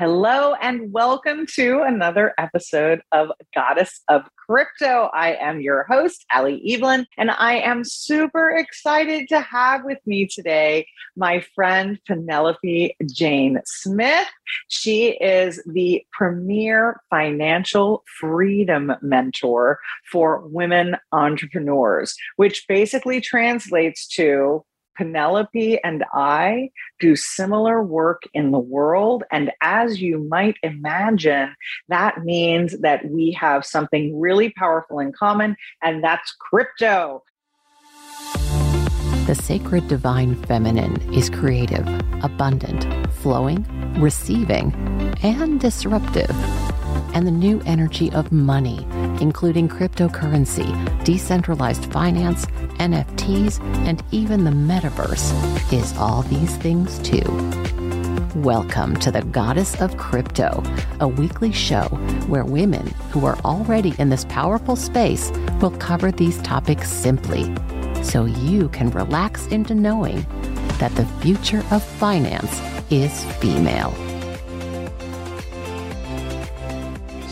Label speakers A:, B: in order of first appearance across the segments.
A: Hello, and welcome to another episode of Goddess of Crypto. I am your host, Halle Eavelyn, and I am super excited to have with me today my friend Penelope Jane Smith. She is the premier financial freedom mentor for women entrepreneurs, which basically translates to Penelope and I do similar work in the world. And as you might imagine, that means that we have something really powerful in common, and that's crypto.
B: The sacred divine feminine is creative, abundant, flowing, receiving, and disruptive and the new energy of money, including cryptocurrency, decentralized finance, NFTs, and even the metaverse, is all these things too. Welcome to the Goddess of Crypto, a weekly show where women who are already in this powerful space will cover these topics simply so you can relax into knowing that the future of finance is female.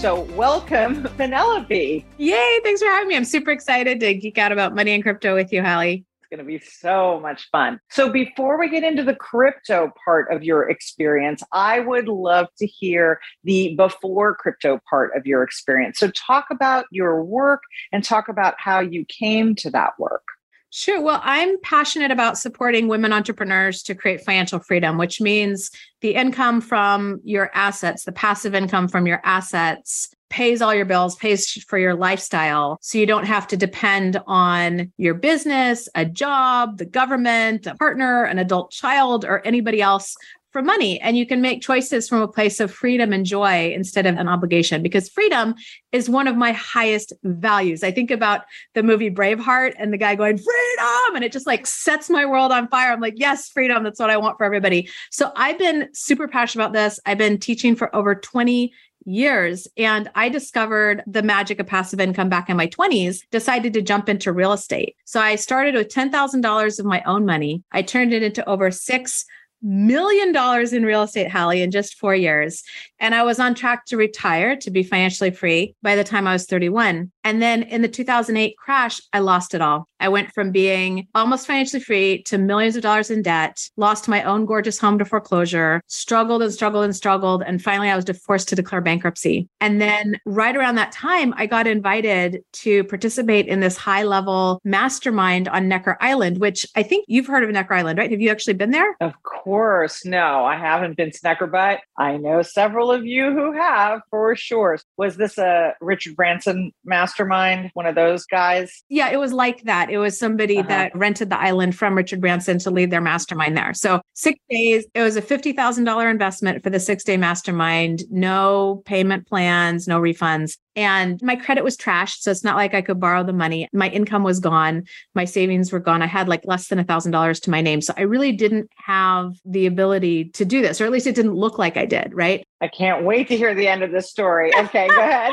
A: So, welcome, Penelope.
C: Yay, thanks for having me. I'm super excited to geek out about money and crypto with you, Halle.
A: It's going to be so much fun. So, before we get into the crypto part of your experience, I would love to hear the before crypto part of your experience. So, talk about your work and talk about how you came to that work.
C: Sure. Well, I'm passionate about supporting women entrepreneurs to create financial freedom, which means the income from your assets, the passive income from your assets pays all your bills, pays for your lifestyle. So you don't have to depend on your business, a job, the government, a partner, an adult child, or anybody else for money and you can make choices from a place of freedom and joy instead of an obligation because freedom is one of my highest values. I think about the movie Braveheart and the guy going freedom and it just like sets my world on fire. I'm like, yes, freedom, that's what I want for everybody. So I've been super passionate about this. I've been teaching for over 20 years and I discovered the magic of passive income back in my 20s, decided to jump into real estate. So I started with $10,000 of my own money. I turned it into over 6 million dollars in real estate, Halle, in just four years. And I was on track to retire to be financially free by the time I was 31. And then in the 2008 crash, I lost it all. I went from being almost financially free to millions of dollars in debt, lost my own gorgeous home to foreclosure, struggled and struggled and struggled. And finally, I was forced to declare bankruptcy. And then right around that time, I got invited to participate in this high level mastermind on Necker Island, which I think you've heard of Necker Island, right? Have you actually been there?
A: Of course. No, I haven't been to Necker, but I know several of you who have for sure. Was this a Richard Branson mastermind, one of those guys?
C: Yeah, it was like that. It was somebody uh-huh. that rented the island from Richard Branson to lead their mastermind there. So six days, it was a $50,000 investment for the six day mastermind, no payment plans, no refunds. And my credit was trashed. So it's not like I could borrow the money. My income was gone. My savings were gone. I had like less than a thousand dollars to my name. So I really didn't have the ability to do this, or at least it didn't look like I did. Right.
A: I can't wait to hear the end of this story. Okay, go ahead.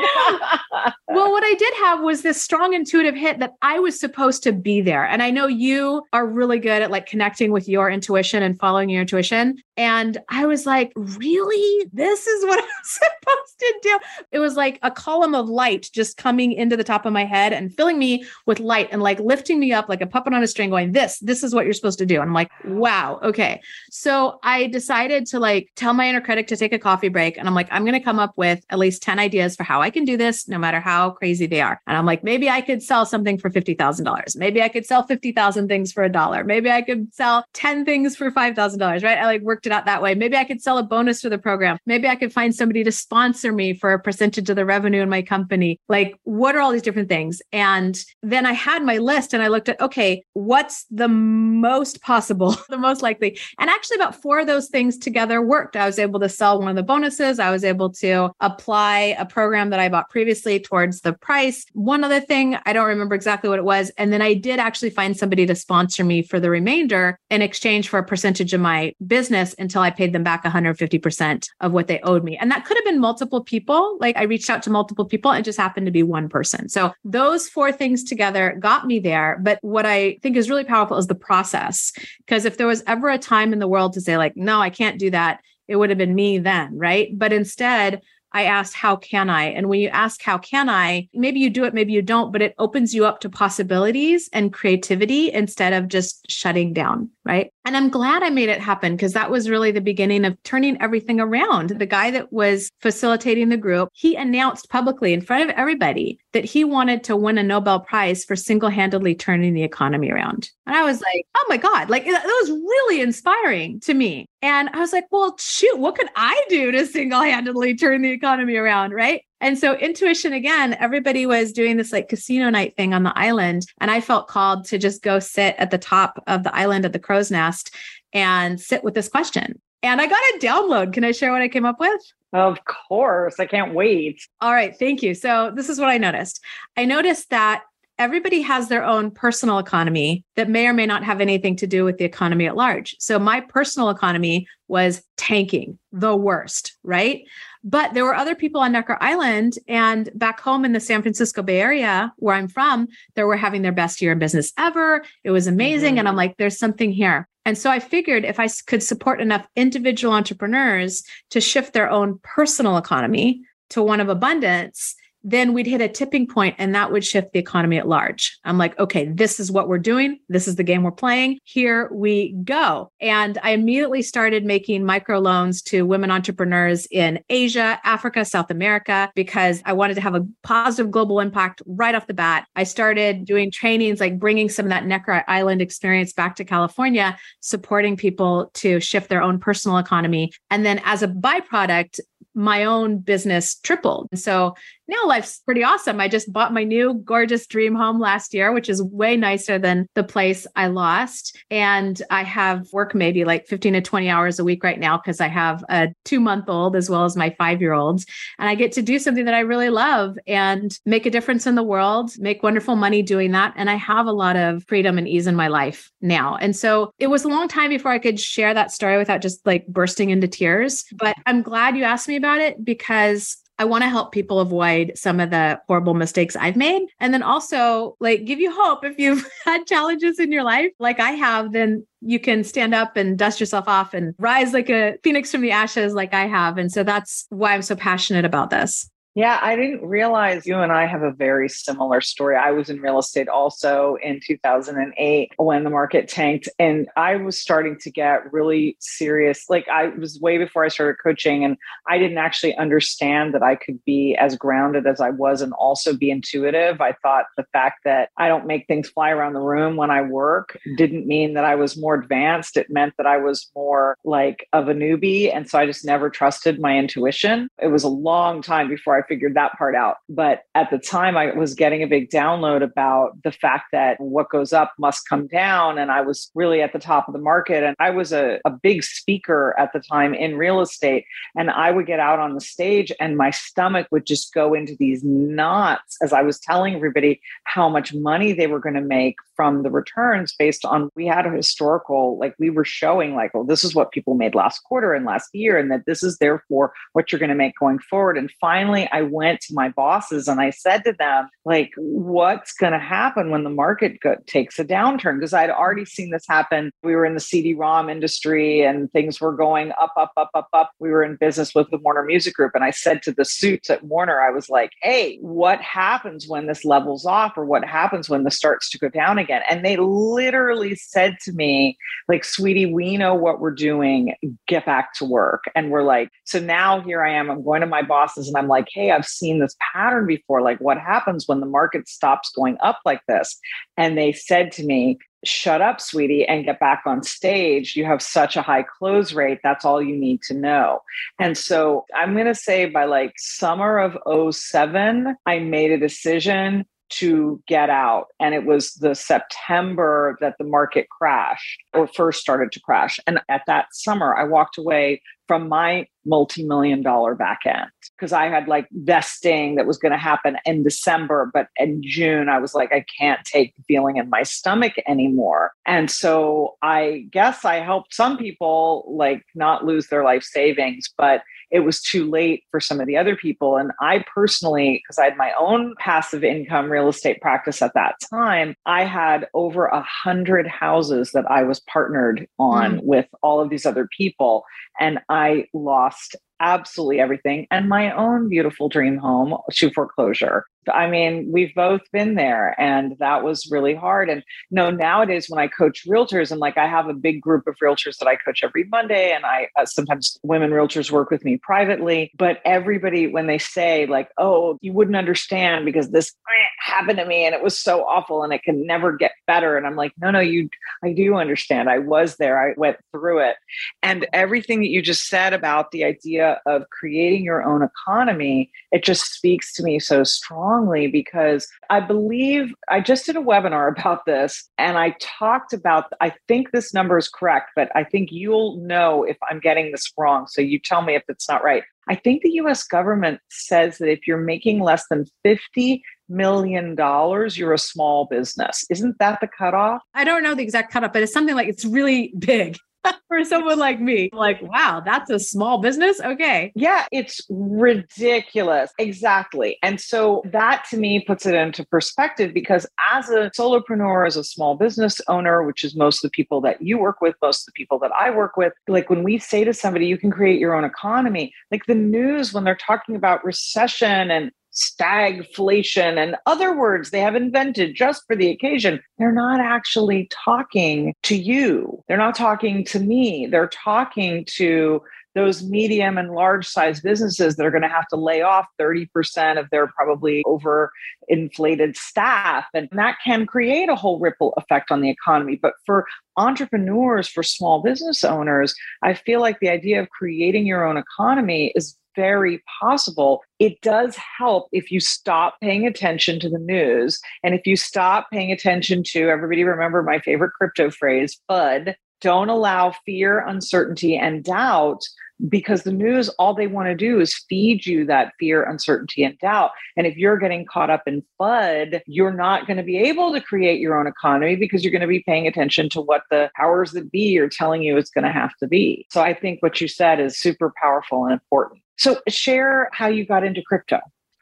C: well, what I did have was this strong intuitive hit that I was supposed to be there. And I know you are really good at like connecting with your intuition and following your intuition. And I was like, really? This is what I'm supposed to do. It was like a column of light just coming into the top of my head and filling me with light and like lifting me up like a puppet on a string, going, This, this is what you're supposed to do. And I'm like, wow, okay. So I decided to like tell my inner critic to take a coffee break break. And I'm like, I'm going to come up with at least 10 ideas for how I can do this, no matter how crazy they are. And I'm like, maybe I could sell something for $50,000. Maybe I could sell 50,000 things for a dollar. Maybe I could sell 10 things for $5,000, right? I like worked it out that way. Maybe I could sell a bonus for the program. Maybe I could find somebody to sponsor me for a percentage of the revenue in my company. Like, what are all these different things? And then I had my list and I looked at, okay, what's the most possible, the most likely? And actually, about four of those things together worked. I was able to sell one of the bonuses bonuses. I was able to apply a program that I bought previously towards the price. One other thing, I don't remember exactly what it was. And then I did actually find somebody to sponsor me for the remainder in exchange for a percentage of my business until I paid them back 150% of what they owed me. And that could have been multiple people. Like I reached out to multiple people and just happened to be one person. So those four things together got me there. But what I think is really powerful is the process. Because if there was ever a time in the world to say, like, no, I can't do that, it would have been me then, right? But instead, I asked, How can I? And when you ask, How can I? Maybe you do it, maybe you don't, but it opens you up to possibilities and creativity instead of just shutting down. Right. And I'm glad I made it happen because that was really the beginning of turning everything around. The guy that was facilitating the group, he announced publicly in front of everybody that he wanted to win a Nobel Prize for single handedly turning the economy around. And I was like, oh my God, like that was really inspiring to me. And I was like, well, shoot, what could I do to single handedly turn the economy around? Right. And so intuition again, everybody was doing this like casino night thing on the island. And I felt called to just go sit at the top of the island at the crow's nest and sit with this question. And I got a download. Can I share what I came up with?
A: Of course. I can't wait.
C: All right. Thank you. So, this is what I noticed. I noticed that everybody has their own personal economy that may or may not have anything to do with the economy at large. So my personal economy was tanking, the worst, right? But there were other people on Necker Island and back home in the San Francisco Bay Area where I'm from, they were having their best year in business ever. It was amazing. Mm-hmm. And I'm like, there's something here. And so I figured if I could support enough individual entrepreneurs to shift their own personal economy to one of abundance, then we'd hit a tipping point and that would shift the economy at large. I'm like, okay, this is what we're doing. This is the game we're playing. Here we go. And I immediately started making microloans to women entrepreneurs in Asia, Africa, South America, because I wanted to have a positive global impact right off the bat. I started doing trainings, like bringing some of that Necker Island experience back to California, supporting people to shift their own personal economy. And then as a byproduct, my own business tripled. So now life's pretty awesome. I just bought my new gorgeous dream home last year, which is way nicer than the place I lost. And I have work maybe like 15 to 20 hours a week right now because I have a two month old as well as my five year olds. And I get to do something that I really love and make a difference in the world, make wonderful money doing that. And I have a lot of freedom and ease in my life now. And so it was a long time before I could share that story without just like bursting into tears. But I'm glad you asked me about it because I want to help people avoid some of the horrible mistakes I've made. And then also, like, give you hope if you've had challenges in your life, like I have, then you can stand up and dust yourself off and rise like a phoenix from the ashes, like I have. And so that's why I'm so passionate about this.
A: Yeah, I didn't realize you and I have a very similar story. I was in real estate also in 2008 when the market tanked, and I was starting to get really serious. Like, I was way before I started coaching, and I didn't actually understand that I could be as grounded as I was and also be intuitive. I thought the fact that I don't make things fly around the room when I work didn't mean that I was more advanced. It meant that I was more like of a newbie. And so I just never trusted my intuition. It was a long time before I I figured that part out. But at the time, I was getting a big download about the fact that what goes up must come down. And I was really at the top of the market. And I was a, a big speaker at the time in real estate. And I would get out on the stage and my stomach would just go into these knots as I was telling everybody how much money they were going to make from the returns based on we had a historical, like we were showing, like, well, this is what people made last quarter and last year, and that this is therefore what you're going to make going forward. And finally, I went to my bosses and I said to them, like, what's going to happen when the market go- takes a downturn? Because I'd already seen this happen. We were in the CD-ROM industry and things were going up, up, up, up, up. We were in business with the Warner Music Group. And I said to the suits at Warner, I was like, hey, what happens when this levels off or what happens when this starts to go down again? And they literally said to me, like, sweetie, we know what we're doing. Get back to work. And we're like, so now here I am. I'm going to my bosses and I'm like, hey, hey, I've seen this pattern before. Like, what happens when the market stops going up like this? And they said to me, shut up, sweetie, and get back on stage. You have such a high close rate. That's all you need to know. And so I'm going to say by like summer of 07, I made a decision to get out. And it was the September that the market crashed or first started to crash. And at that summer, I walked away from my multi-million dollar back end because I had like vesting that was going to happen in December, but in June I was like I can't take the feeling in my stomach anymore. And so I guess I helped some people like not lose their life savings, but it was too late for some of the other people. And I personally, because I had my own passive income real estate practice at that time, I had over a hundred houses that I was partnered on mm. with all of these other people. And I lost absolutely everything and my own beautiful dream home to foreclosure. I mean, we've both been there and that was really hard. And you know, nowadays when I coach realtors and like I have a big group of realtors that I coach every Monday and I uh, sometimes women realtors work with me privately, but everybody when they say like, "Oh, you wouldn't understand because this happened to me and it was so awful and it can never get better." And I'm like, "No, no, you I do understand. I was there. I went through it." And everything that you just said about the idea of creating your own economy, it just speaks to me so strongly because I believe I just did a webinar about this and I talked about, I think this number is correct, but I think you'll know if I'm getting this wrong. So you tell me if it's not right. I think the US government says that if you're making less than 50 million dollars, you're a small business. Isn't that the cutoff?
C: I don't know the exact cutoff, but it's something like it's really big. for someone like me. Like, wow, that's a small business. Okay.
A: Yeah, it's ridiculous. Exactly. And so that to me puts it into perspective because as a solopreneur, as a small business owner, which is most of the people that you work with, most of the people that I work with, like when we say to somebody, you can create your own economy, like the news, when they're talking about recession and stagflation and other words they have invented just for the occasion, they're not actually talking to you. They're not talking to me. They're talking to those medium and large size businesses that are going to have to lay off 30% of their probably over inflated staff. And that can create a whole ripple effect on the economy. But for entrepreneurs, for small business owners, I feel like the idea of creating your own economy is very possible. It does help if you stop paying attention to the news and if you stop paying attention to everybody remember my favorite crypto phrase, FUD. Don't allow fear, uncertainty, and doubt because the news, all they want to do is feed you that fear, uncertainty, and doubt. And if you're getting caught up in FUD, you're not going to be able to create your own economy because you're going to be paying attention to what the powers that be are telling you it's going to have to be. So I think what you said is super powerful and important. So, share how you got into crypto.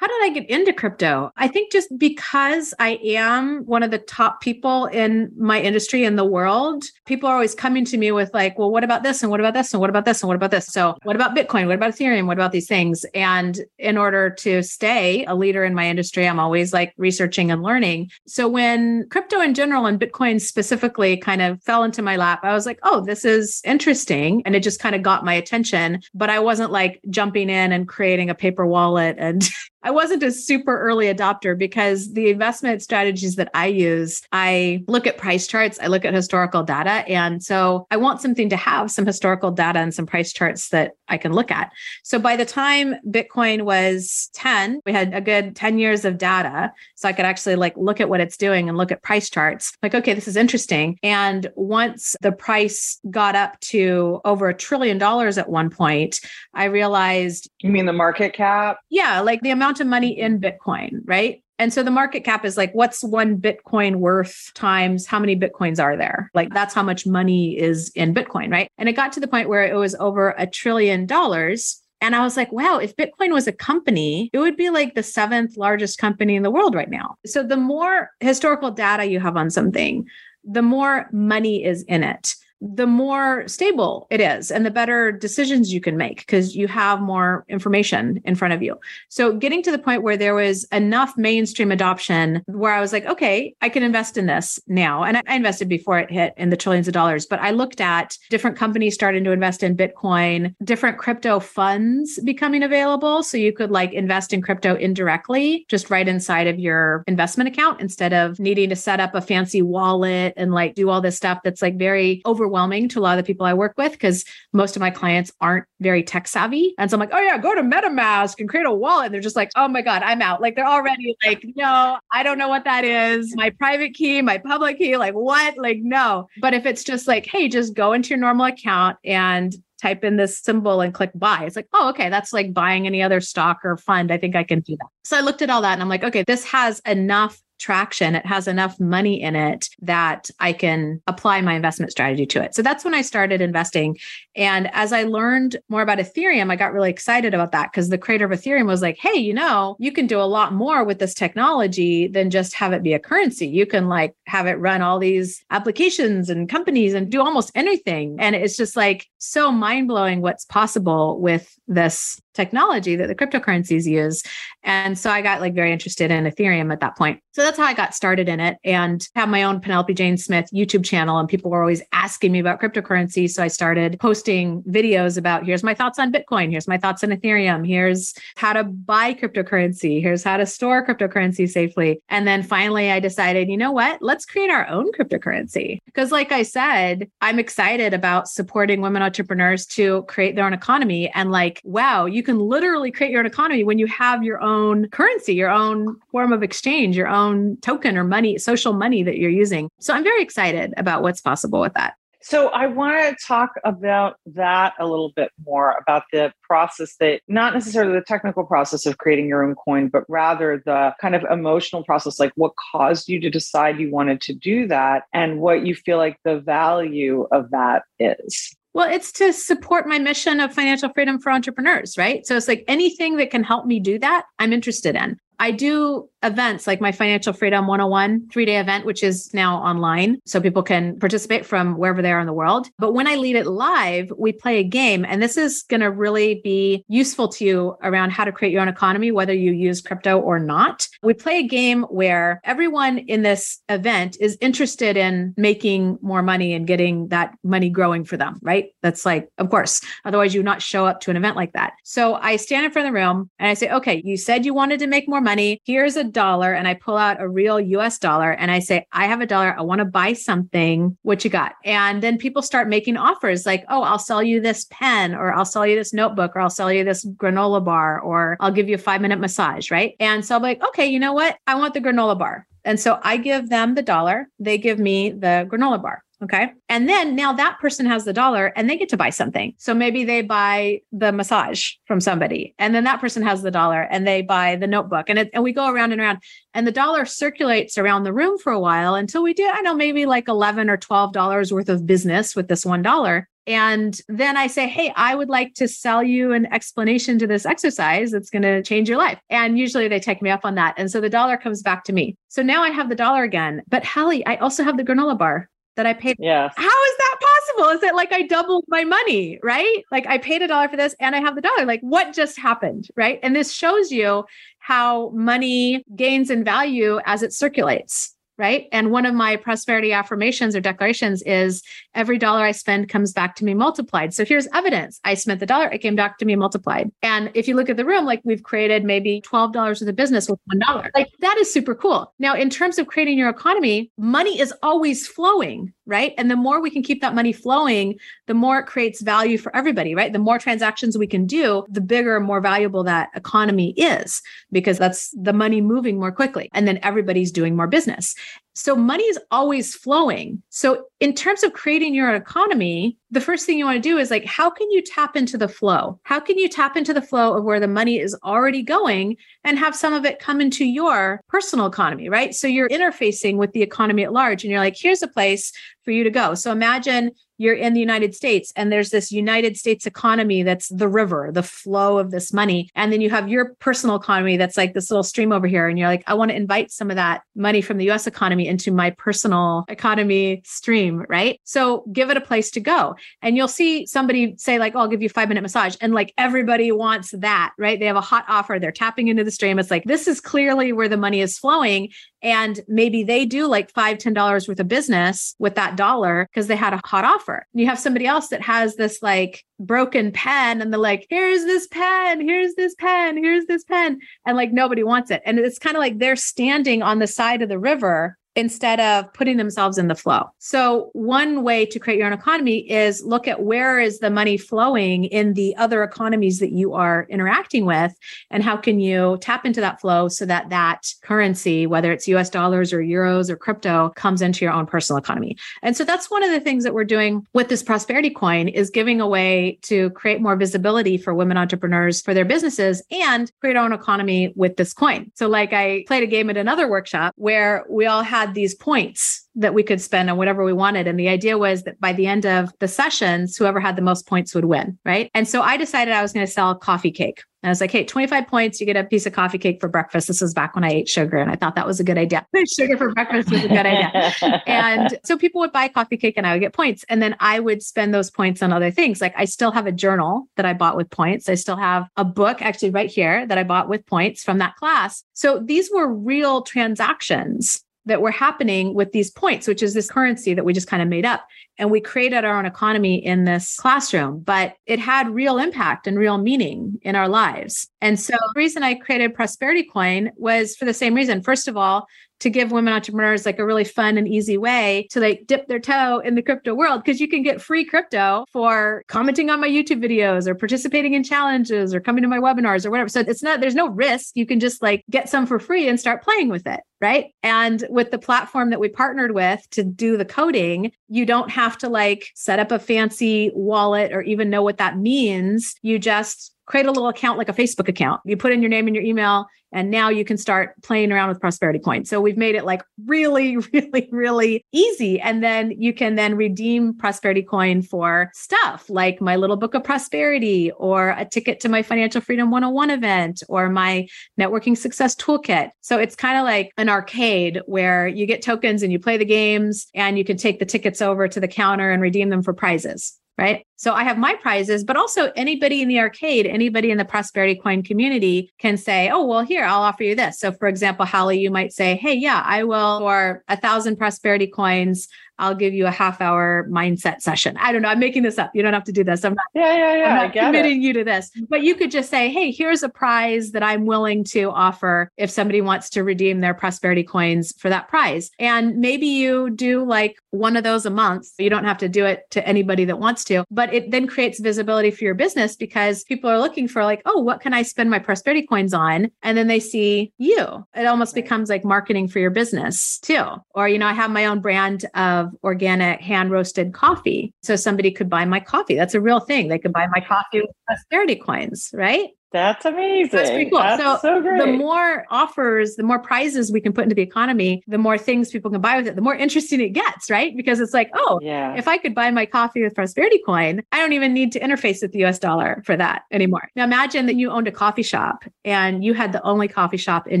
C: How did I get into crypto? I think just because I am one of the top people in my industry in the world, people are always coming to me with like, well, what about this? And what about this? And what about this? And what about this? So, what about Bitcoin? What about Ethereum? What about these things? And in order to stay a leader in my industry, I'm always like researching and learning. So, when crypto in general and Bitcoin specifically kind of fell into my lap, I was like, oh, this is interesting. And it just kind of got my attention. But I wasn't like jumping in and creating a paper wallet and I wasn't a super early adopter because the investment strategies that I use, I look at price charts, I look at historical data. And so I want something to have some historical data and some price charts that I can look at. So by the time Bitcoin was 10, we had a good 10 years of data. So I could actually like look at what it's doing and look at price charts. Like, okay, this is interesting. And once the price got up to over a trillion dollars at one point, I realized.
A: You mean the market cap?
C: Yeah, like the amount of money in Bitcoin, right? And so the market cap is like, what's one Bitcoin worth times how many Bitcoins are there? Like, that's how much money is in Bitcoin, right? And it got to the point where it was over a trillion dollars. And I was like, wow, if Bitcoin was a company, it would be like the seventh largest company in the world right now. So the more historical data you have on something, the more money is in it the more stable it is and the better decisions you can make because you have more information in front of you. So, getting to the point where there was enough mainstream adoption where I was like, okay, I can invest in this now. And I invested before it hit in the trillions of dollars, but I looked at different companies starting to invest in Bitcoin, different crypto funds becoming available. So, you could like invest in crypto indirectly, just right inside of your investment account instead of needing to set up a fancy wallet and like do all this stuff that's like very overwhelming overwhelming to a lot of the people I work with because most of my clients aren't very tech savvy. And so I'm like, oh yeah, go to MetaMask and create a wallet. And they're just like, oh my God, I'm out. Like they're already like, no, I don't know what that is. My private key, my public key, like what? Like, no. But if it's just like, hey, just go into your normal account and type in this symbol and click buy. It's like, oh, okay, that's like buying any other stock or fund. I think I can do that. So I looked at all that and I'm like, okay, this has enough traction. It has enough money in it that I can apply my investment strategy to it. So that's when I started investing. And as I learned more about Ethereum, I got really excited about that because the creator of Ethereum was like, hey, you know, you can do a lot more with this technology than just have it be a currency. You can like have it run all these applications and companies and do almost anything. And it's just like so mind blowing what's possible with this technology that the cryptocurrencies use. And so I got like very interested in Ethereum at that point. So that's how I got started in it and have my own Penelope Jane Smith YouTube channel. And people were always asking me about cryptocurrency. So I started posting videos about here's my thoughts on Bitcoin, here's my thoughts on Ethereum, here's how to buy cryptocurrency, here's how to store cryptocurrency safely. And then finally I decided, you know what? Let's create our own cryptocurrency. Because like I said, I'm excited about supporting women entrepreneurs to create their own economy and like, wow, you can literally create your own economy when you have your own currency, your own form of exchange, your own token or money, social money that you're using. So I'm very excited about what's possible with that.
A: So I want to talk about that a little bit more about the process that not necessarily the technical process of creating your own coin, but rather the kind of emotional process, like what caused you to decide you wanted to do that and what you feel like the value of that is.
C: Well, it's to support my mission of financial freedom for entrepreneurs, right? So it's like anything that can help me do that, I'm interested in. I do events like my Financial Freedom 101 three day event, which is now online. So people can participate from wherever they are in the world. But when I lead it live, we play a game. And this is going to really be useful to you around how to create your own economy, whether you use crypto or not. We play a game where everyone in this event is interested in making more money and getting that money growing for them, right? That's like, of course, otherwise you would not show up to an event like that. So I stand in front of the room and I say, okay, you said you wanted to make more money. Here's a dollar. And I pull out a real US dollar and I say, I have a dollar. I want to buy something. What you got? And then people start making offers like, oh, I'll sell you this pen or I'll sell you this notebook or I'll sell you this granola bar or I'll give you a five minute massage. Right. And so I'm like, okay, you know what? I want the granola bar. And so I give them the dollar, they give me the granola bar. Okay. And then now that person has the dollar and they get to buy something. So maybe they buy the massage from somebody. And then that person has the dollar and they buy the notebook. And, it, and we go around and around. And the dollar circulates around the room for a while until we do, I know, maybe like 11 or $12 worth of business with this $1. And then I say, Hey, I would like to sell you an explanation to this exercise that's going to change your life. And usually they take me up on that. And so the dollar comes back to me. So now I have the dollar again. But Halle, I also have the granola bar that I paid.
A: Yeah.
C: How is that possible? Is it like I doubled my money, right? Like I paid a dollar for this and I have the dollar. Like what just happened, right? And this shows you how money gains in value as it circulates right? And one of my prosperity affirmations or declarations is every dollar I spend comes back to me multiplied. So here's evidence. I spent the dollar, it came back to me multiplied. And if you look at the room, like we've created maybe $12 worth of business with $1. Like that is super cool. Now, in terms of creating your economy, money is always flowing, right? And the more we can keep that money flowing, the more it creates value for everybody, right? The more transactions we can do, the bigger, more valuable that economy is because that's the money moving more quickly. And then everybody's doing more business. So money is always flowing. So in terms of creating your economy, the first thing you want to do is like, how can you tap into the flow? How can you tap into the flow of where the money is already going and have some of it come into your personal economy, right? So you're interfacing with the economy at large and you're like, here's a place for you to go. So imagine you're in the United States and there's this United States economy that's the river, the flow of this money. And then you have your personal economy that's like this little stream over here. And you're like, I want to invite some of that money from the US economy into my personal economy stream, right? So give it a place to go. And you'll see somebody say, like, oh, I'll give you five minute massage. And like everybody wants that, right? They have a hot offer. They're tapping into the stream. It's like, this is clearly where the money is flowing. And maybe they do like five, ten dollars worth of business with that dollar because they had a hot offer. You have somebody else that has this like broken pen and they're like, here's this pen, here's this pen, here's this pen. And like nobody wants it. And it's kind of like they're standing on the side of the river instead of putting themselves in the flow. So one way to create your own economy is look at where is the money flowing in the other economies that you are interacting with and how can you tap into that flow so that that currency whether it's US dollars or euros or crypto comes into your own personal economy. And so that's one of the things that we're doing with this prosperity coin is giving away to create more visibility for women entrepreneurs for their businesses and create our own economy with this coin. So like I played a game at another workshop where we all had had these points that we could spend on whatever we wanted. And the idea was that by the end of the sessions, whoever had the most points would win. Right. And so I decided I was going to sell coffee cake. And I was like, hey, 25 points, you get a piece of coffee cake for breakfast. This was back when I ate sugar and I thought that was a good idea. sugar for breakfast was a good idea. and so people would buy coffee cake and I would get points. And then I would spend those points on other things. Like I still have a journal that I bought with points. I still have a book actually right here that I bought with points from that class. So these were real transactions that were happening with these points, which is this currency that we just kind of made up. And we created our own economy in this classroom, but it had real impact and real meaning in our lives. And so the reason I created Prosperity Coin was for the same reason. First of all, to give women entrepreneurs like a really fun and easy way to like dip their toe in the crypto world because you can get free crypto for commenting on my YouTube videos or participating in challenges or coming to my webinars or whatever. So it's not there's no risk. You can just like get some for free and start playing with it, right? And with the platform that we partnered with to do the coding, you don't have to like set up a fancy wallet or even know what that means. You just create a little account like a Facebook account. You put in your name and your email, and now you can start playing around with prosperity coins. So we've made it like really, really, really easy. And then you can then redeem prosperity coin for stuff like my little book of prosperity or a ticket to my financial freedom 101 event or my networking success toolkit. So it's kind of like an arcade where you get tokens and you play the games and you can take the tickets over to the counter and redeem them for prizes right? So I have my prizes, but also anybody in the arcade, anybody in the Prosperity Coin community can say, oh, well, here, I'll offer you this. So for example, Halle, you might say, hey, yeah, I will for a thousand Prosperity Coins, I'll give you a half hour mindset session. I don't know. I'm making this up. You don't have to do this. I'm not,
A: yeah, yeah, yeah.
C: I'm not committing it. you to this. But you could just say, hey, here's a prize that I'm willing to offer if somebody wants to redeem their prosperity coins for that prize. And maybe you do like one of those a month. You don't have to do it to anybody that wants to, but it then creates visibility for your business because people are looking for like, oh, what can I spend my prosperity coins on? And then they see you. It almost right. becomes like marketing for your business too. Or, you know, I have my own brand of of organic hand roasted coffee. So somebody could buy my coffee. That's a real thing. They could buy my coffee with prosperity coins, right?
A: That's amazing.
C: That's pretty cool. That's so, so the more offers, the more prizes we can put into the economy, the more things people can buy with it, the more interesting it gets, right? Because it's like, oh, yeah. if I could buy my coffee with Prosperity Coin, I don't even need to interface with the US dollar for that anymore. Now imagine that you owned a coffee shop and you had the only coffee shop in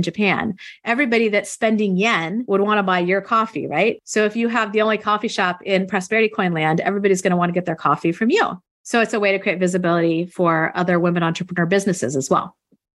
C: Japan. Everybody that's spending yen would want to buy your coffee, right? So if you have the only coffee shop in Prosperity Coin land, everybody's going to want to get their coffee from you. So it's a way to create visibility for other women entrepreneur businesses as well.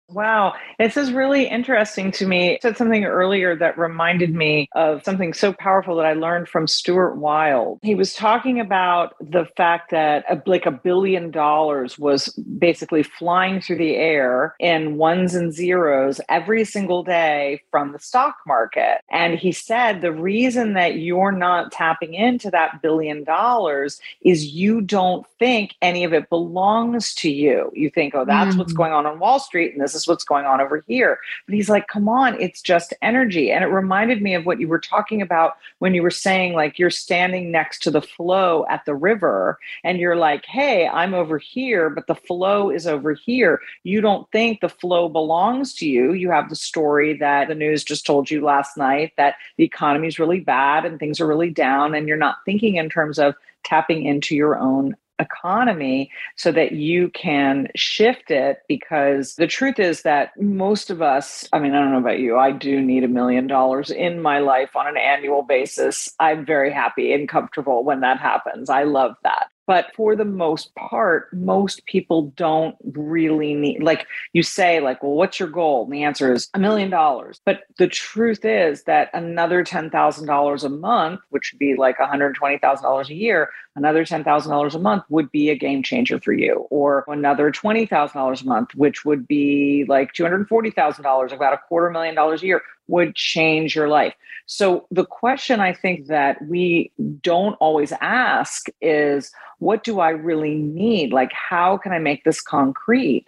A: Wow. This is really interesting to me. You said something earlier that reminded me of something so powerful that I learned from Stuart Wilde. He was talking about the fact that a, like a billion dollars was basically flying through the air in ones and zeros every single day from the stock market. And he said the reason that you're not tapping into that billion dollars is you don't think any of it belongs to you. You think, oh, that's mm-hmm. what's going on on Wall Street and this this is what's going on over here. But he's like, come on, it's just energy. And it reminded me of what you were talking about when you were saying, like, you're standing next to the flow at the river and you're like, hey, I'm over here, but the flow is over here. You don't think the flow belongs to you. You have the story that the news just told you last night that the economy is really bad and things are really down, and you're not thinking in terms of tapping into your own economy so that you can shift it because the truth is that most of us i mean i don't know about you i do need a million dollars in my life on an annual basis. I'm very happy and comfortable when that happens. I love that but for the most part most people don't really need like you say like well what's your goal? And the answer is a million dollars. But the truth is that another $10000 a month which would be like $120000 a year another $10000 a month would be a game changer for you. Or another $20000 a month which would be like $240000 about a quarter million dollars a year would change your life. So, the question I think that we don't always ask is what do I really need? Like, how can I make this concrete?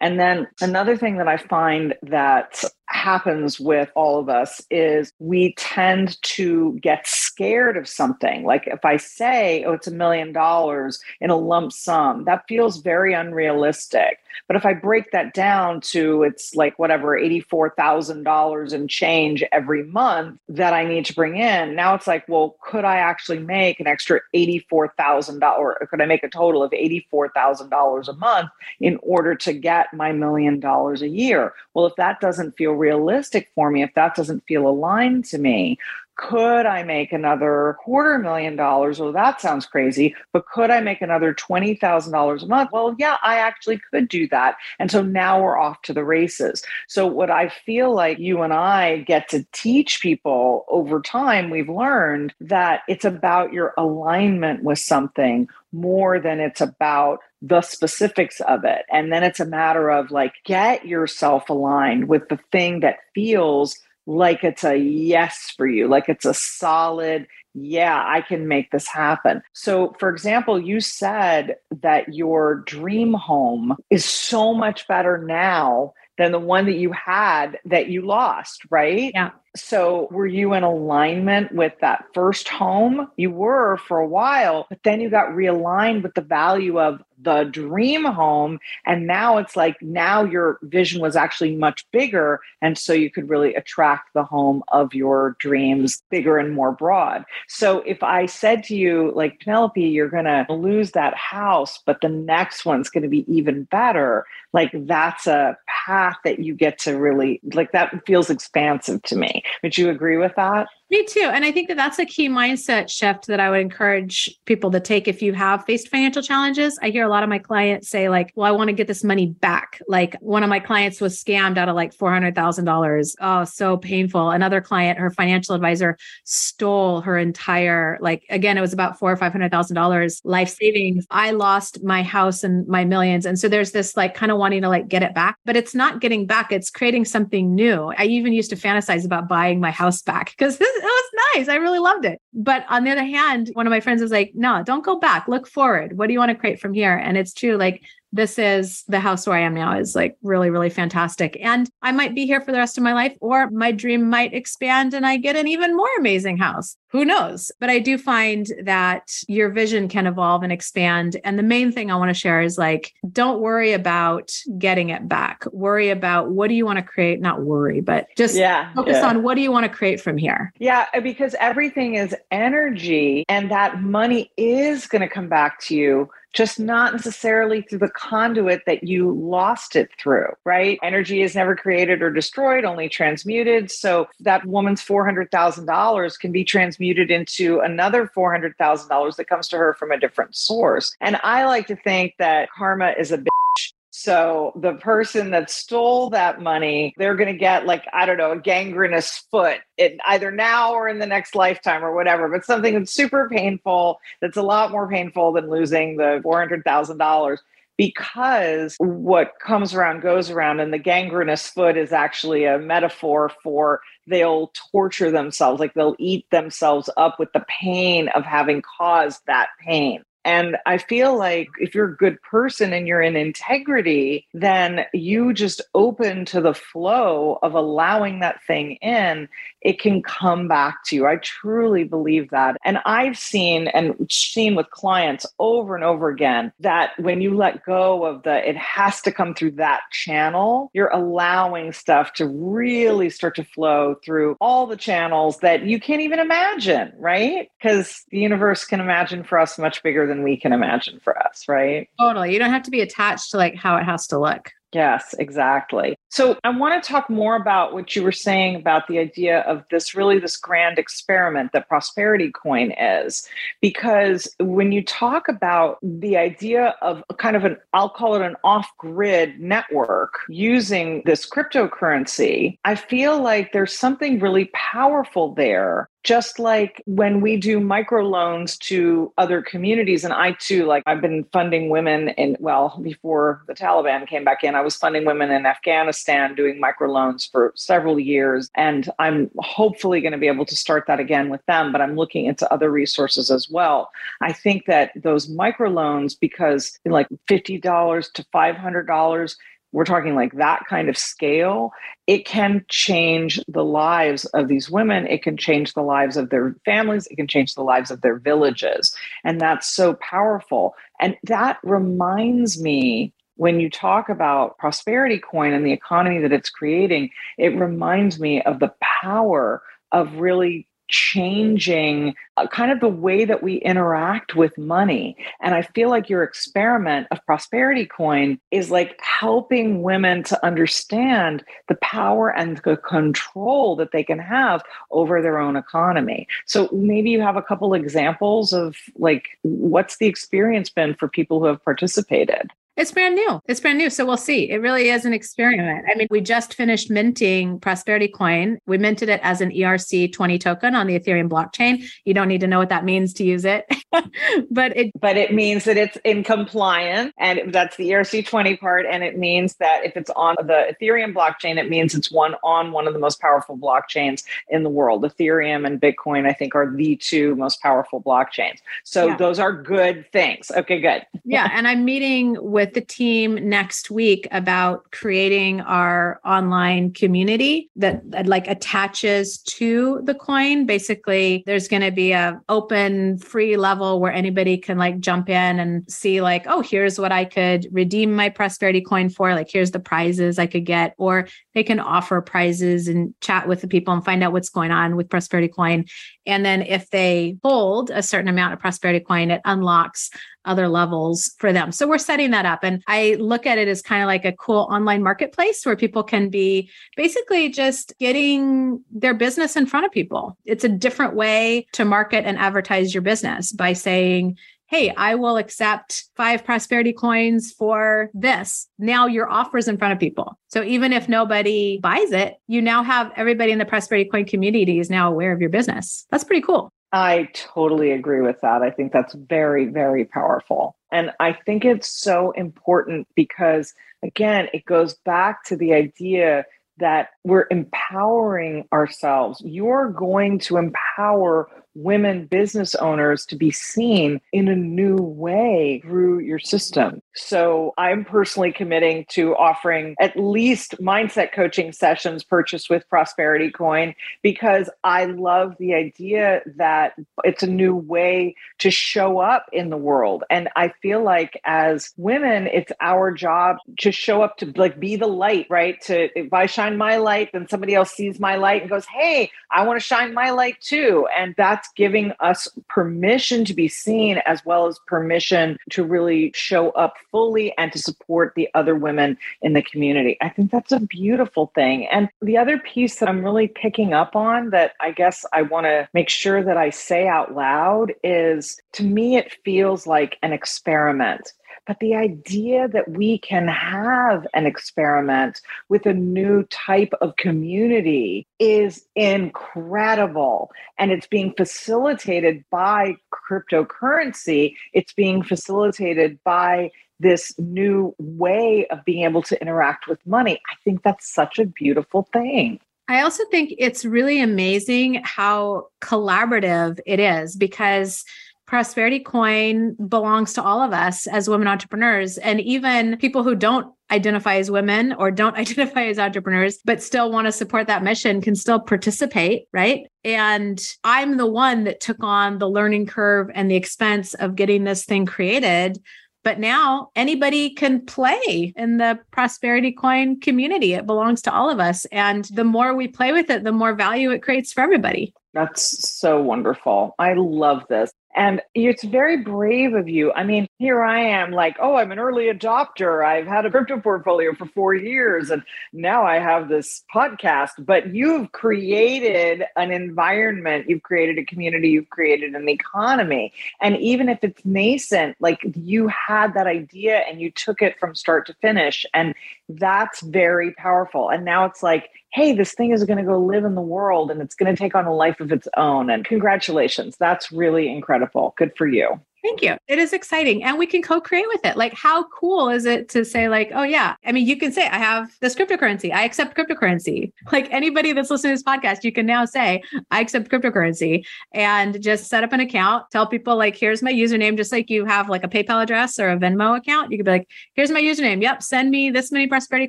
A: And then another thing that I find that happens with all of us is we tend to get scared of something. Like if I say, oh, it's a million dollars in a lump sum, that feels very unrealistic. But if I break that down to it's like whatever, $84,000 and change every month that I need to bring in, now it's like, well, could I actually make an extra $84,000 or could I make a total of $84,000 a month in order to get my million dollars a year? Well, if that doesn't feel realistic for me, if that doesn't feel aligned to me, could I make another quarter million dollars? Well, that sounds crazy, but could I make another $20,000 a month? Well, yeah, I actually could do that. And so now we're off to the races. So, what I feel like you and I get to teach people over time, we've learned that it's about your alignment with something more than it's about the specifics of it. And then it's a matter of like, get yourself aligned with the thing that feels like it's a yes for you, like it's a solid, yeah, I can make this happen. So, for example, you said that your dream home is so much better now than the one that you had that you lost, right?
C: Yeah.
A: So, were you in alignment with that first home? You were for a while, but then you got realigned with the value of the dream home. And now it's like, now your vision was actually much bigger. And so you could really attract the home of your dreams bigger and more broad. So, if I said to you, like, Penelope, you're going to lose that house, but the next one's going to be even better, like, that's a path that you get to really, like, that feels expansive to me. Would you agree with that?
C: Me too. And I think that that's a key mindset shift that I would encourage people to take if you have faced financial challenges. I hear a lot of my clients say, like, well, I want to get this money back. Like one of my clients was scammed out of like $400,000. Oh, so painful. Another client, her financial advisor stole her entire, like, again, it was about four or $500,000 life savings. I lost my house and my millions. And so there's this like kind of wanting to like get it back, but it's not getting back. It's creating something new. I even used to fantasize about buying my house back because this it was nice. I really loved it. But on the other hand, one of my friends was like, no, don't go back. Look forward. What do you want to create from here? And it's true. Like this is the house where I am now is like really, really fantastic. And I might be here for the rest of my life, or my dream might expand and I get an even more amazing house. Who knows? But I do find that your vision can evolve and expand. And the main thing I want to share is like, don't worry about getting it back. Worry about what do you want to create? Not worry, but just yeah, focus yeah. on what do you want to create from here?
A: Yeah, uh, because everything is energy and that money is going to come back to you just not necessarily through the conduit that you lost it through, right? Energy is never created or destroyed, only transmuted. So that woman's $400,000 can be transmuted into another $400,000 that comes to her from a different source. And I like to think that karma is a bitch so the person that stole that money, they're going to get like, I don't know, a gangrenous foot in either now or in the next lifetime or whatever, but something that's super painful, that's a lot more painful than losing the $400,000 because what comes around goes around and the gangrenous foot is actually a metaphor for they'll torture themselves like they'll eat themselves up with the pain of having caused that pain and I feel like if you're a good person and you're in integrity, then you just open to the flow of allowing that thing in. It can come back to you. I truly believe that. And I've seen and seen with clients over and over again that when you let go of the, it has to come through that channel, you're allowing stuff to really start to flow through all the channels that you can't even imagine, right? Because the universe can imagine for us much bigger than than we can imagine for us, right?
C: Totally. You don't have to be attached to like how it has to look.
A: Yes, exactly. So I want to talk more about what you were saying about the idea of this really this grand experiment that prosperity coin is because when you talk about the idea of kind of an I'll call it an off-grid network using this cryptocurrency, I feel like there's something really powerful there just like when we do microloans to other communities and i too like i've been funding women in well before the taliban came back in i was funding women in afghanistan doing microloans for several years and i'm hopefully going to be able to start that again with them but i'm looking into other resources as well. I think that those microloans because like $50 to $500 we're talking like that kind of scale, it can change the lives of these women. It can change the lives of their families. It can change the lives of their villages. And that's so powerful. And that reminds me when you talk about prosperity coin and the economy that it's creating, it reminds me of the power of really changing uh, kind of the way that we interact with money. And I feel like your experiment of Prosperity Coin is like helping women to understand the power and the control that they can have over their own economy. So maybe you have a couple examples of like what's the experience been for people who have participated?
C: It's brand new. It's brand new. So we'll see. It really is an experiment. I mean, we just finished minting Prosperity Coin. We minted it as an ERC20 token on the Ethereum blockchain. You don't need to know what that means to use it. but it
A: but it means that it's in compliance and that's the ERC20 part and it means that if it's on the Ethereum blockchain it means it's one on one of the most powerful blockchains in the world. Ethereum and Bitcoin I think are the two most powerful blockchains. So yeah. those are good things. Okay, good.
C: yeah, and I'm meeting with the team next week about creating our online community that, that like attaches to the coin. Basically, there's going to be a open free level where anybody can like jump in and see like, oh, here's what I could redeem my prosperity coin for. Like here's the prizes I could get or they can offer prizes and chat with the people and find out what's going on with prosperity coin. And then if they hold a certain amount of prosperity coin, it unlocks other levels for them. So we're setting that up. And I look at it as kind of like a cool online marketplace where people can be basically just getting their business in front of people. It's a different way to market and advertise your business by saying, hey, I will accept five prosperity coins for this. Now your offer is in front of people. So even if nobody buys it, you now have everybody in the prosperity coin community is now aware of your business. That's pretty cool.
A: I totally agree with that. I think that's very, very powerful. And I think it's so important because, again, it goes back to the idea that we're empowering ourselves. You're going to empower women business owners to be seen in a new way through your system. So I'm personally committing to offering at least mindset coaching sessions purchased with Prosperity Coin because I love the idea that it's a new way to show up in the world. And I feel like as women, it's our job to show up to like be the light, right? To if I shine my light, then somebody else sees my light and goes, Hey, I want to shine my light too. And that's that's giving us permission to be seen as well as permission to really show up fully and to support the other women in the community. I think that's a beautiful thing. And the other piece that I'm really picking up on that I guess I want to make sure that I say out loud is to me, it feels like an experiment. But the idea that we can have an experiment with a new type of community is incredible. And it's being facilitated by cryptocurrency, it's being facilitated by this new way of being able to interact with money. I think that's such a beautiful thing.
C: I also think it's really amazing how collaborative it is because prosperity coin belongs to all of us as women entrepreneurs. And even people who don't identify as women or don't identify as entrepreneurs but still want to support that mission can still participate right? And i'm the one that took on the learning curve and the expense of getting this thing created. But now anybody can play in the prosperity coin community. It belongs to all of us. And the more we play with it the more value it creates for everybody.
A: That's so wonderful. I love this. And it's very brave of you. I mean, here I am, like, oh, I'm an early adopter. I've had a crypto portfolio for four years, and now I have this podcast. But you've created an environment, you've created a community, you've created an economy. And even if it's nascent, like you had that idea and you took it from start to finish. And that's very powerful. And now it's like, hey, this thing is going to go live in the world and it's going to take on a life of its own. And congratulations. That's really incredible. Good for you.
C: Thank you. It is exciting. And we can co create with it. Like, how cool is it to say, like, oh, yeah. I mean, you can say, I have this cryptocurrency. I accept cryptocurrency. Like, anybody that's listening to this podcast, you can now say, I accept cryptocurrency and just set up an account. Tell people, like, here's my username, just like you have like a PayPal address or a Venmo account. You could be like, here's my username. Yep. Send me this many prosperity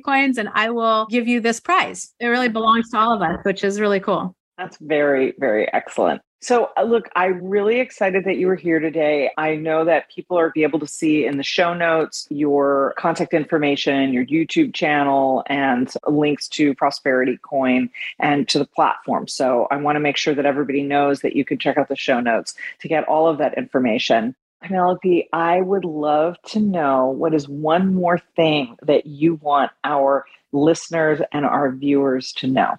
C: coins and I will give you this prize. It really belongs to all of us, which is really cool.
A: That's very, very excellent. So, uh, look, I'm really excited that you were here today. I know that people are be able to see in the show notes your contact information, your YouTube channel, and links to Prosperity Coin and to the platform. So, I want to make sure that everybody knows that you can check out the show notes to get all of that information. Penelope, I would love to know what is one more thing that you want our listeners and our viewers to know.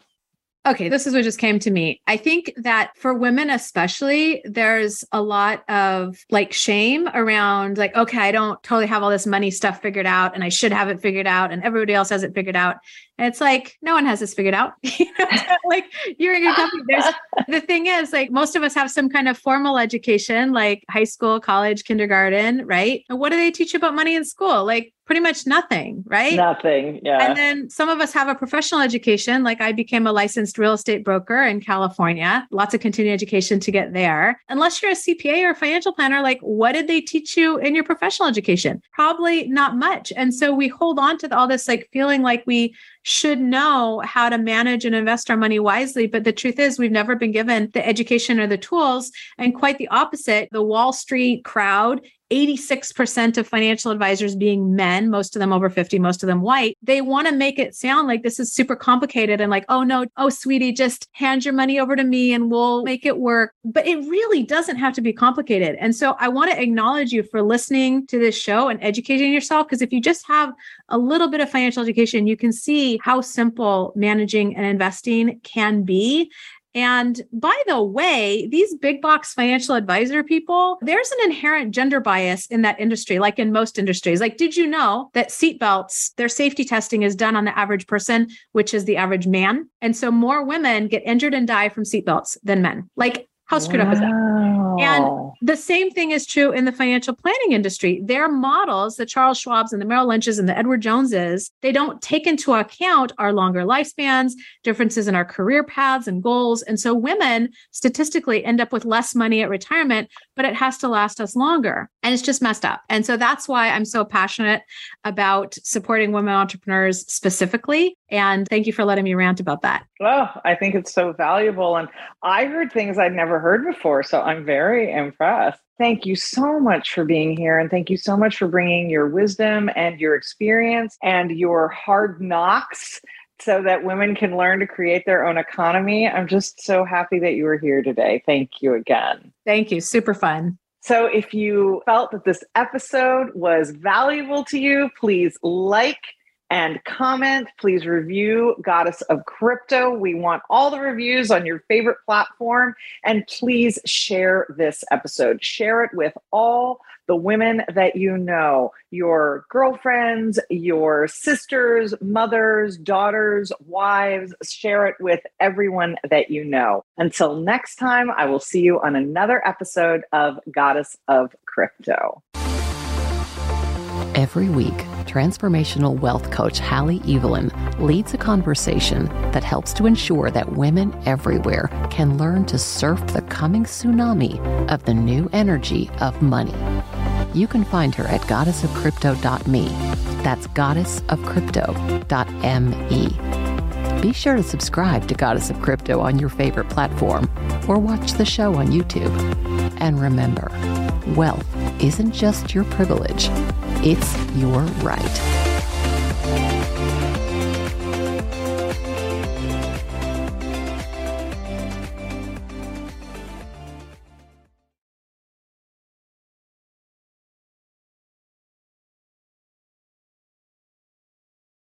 C: Okay, this is what just came to me. I think that for women, especially, there's a lot of like shame around, like, okay, I don't totally have all this money stuff figured out and I should have it figured out and everybody else has it figured out. And it's like, no one has this figured out. like you're in your company. There's, the thing is, like most of us have some kind of formal education, like high school, college, kindergarten, right? And what do they teach you about money in school? Like pretty much nothing, right?
A: Nothing. Yeah.
C: And then some of us have a professional education. Like I became a licensed real estate broker in California, lots of continuing education to get there. Unless you're a CPA or a financial planner, like what did they teach you in your professional education? Probably not much. And so we hold on to all this like feeling like we should know how to manage and invest our money wisely. But the truth is, we've never been given the education or the tools. And quite the opposite, the Wall Street crowd 86% of financial advisors being men, most of them over 50, most of them white, they want to make it sound like this is super complicated and like, oh no, oh sweetie, just hand your money over to me and we'll make it work. But it really doesn't have to be complicated. And so I want to acknowledge you for listening to this show and educating yourself. Because if you just have a little bit of financial education, you can see how simple managing and investing can be. And by the way, these big box financial advisor people, there's an inherent gender bias in that industry, like in most industries. Like, did you know that seatbelts, their safety testing is done on the average person, which is the average man? And so more women get injured and die from seatbelts than men. Like, how screwed wow. up is that? And the same thing is true in the financial planning industry. Their models, the Charles Schwabs and the Merrill Lynches and the Edward Joneses, they don't take into account our longer lifespans, differences in our career paths and goals. And so women statistically end up with less money at retirement, but it has to last us longer. And it's just messed up. And so that's why I'm so passionate about supporting women entrepreneurs specifically. And thank you for letting me rant about that.
A: Oh, I think it's so valuable. And I heard things I'd never heard before. So I'm very impressed. Thank you so much for being here. And thank you so much for bringing your wisdom and your experience and your hard knocks so that women can learn to create their own economy. I'm just so happy that you were here today. Thank you again.
C: Thank you. Super fun.
A: So, if you felt that this episode was valuable to you, please like, and comment. Please review Goddess of Crypto. We want all the reviews on your favorite platform. And please share this episode. Share it with all the women that you know your girlfriends, your sisters, mothers, daughters, wives. Share it with everyone that you know. Until next time, I will see you on another episode of Goddess of Crypto.
B: Every week, transformational wealth coach Halle Eavelyn leads a conversation that helps to ensure that women everywhere can learn to surf the coming tsunami of the new energy of money. You can find her at goddessofcrypto.me. That's goddessofcrypto.me. Be sure to subscribe to Goddess of Crypto on your favorite platform or watch the show on YouTube. And remember, wealth isn't just your privilege it's your right.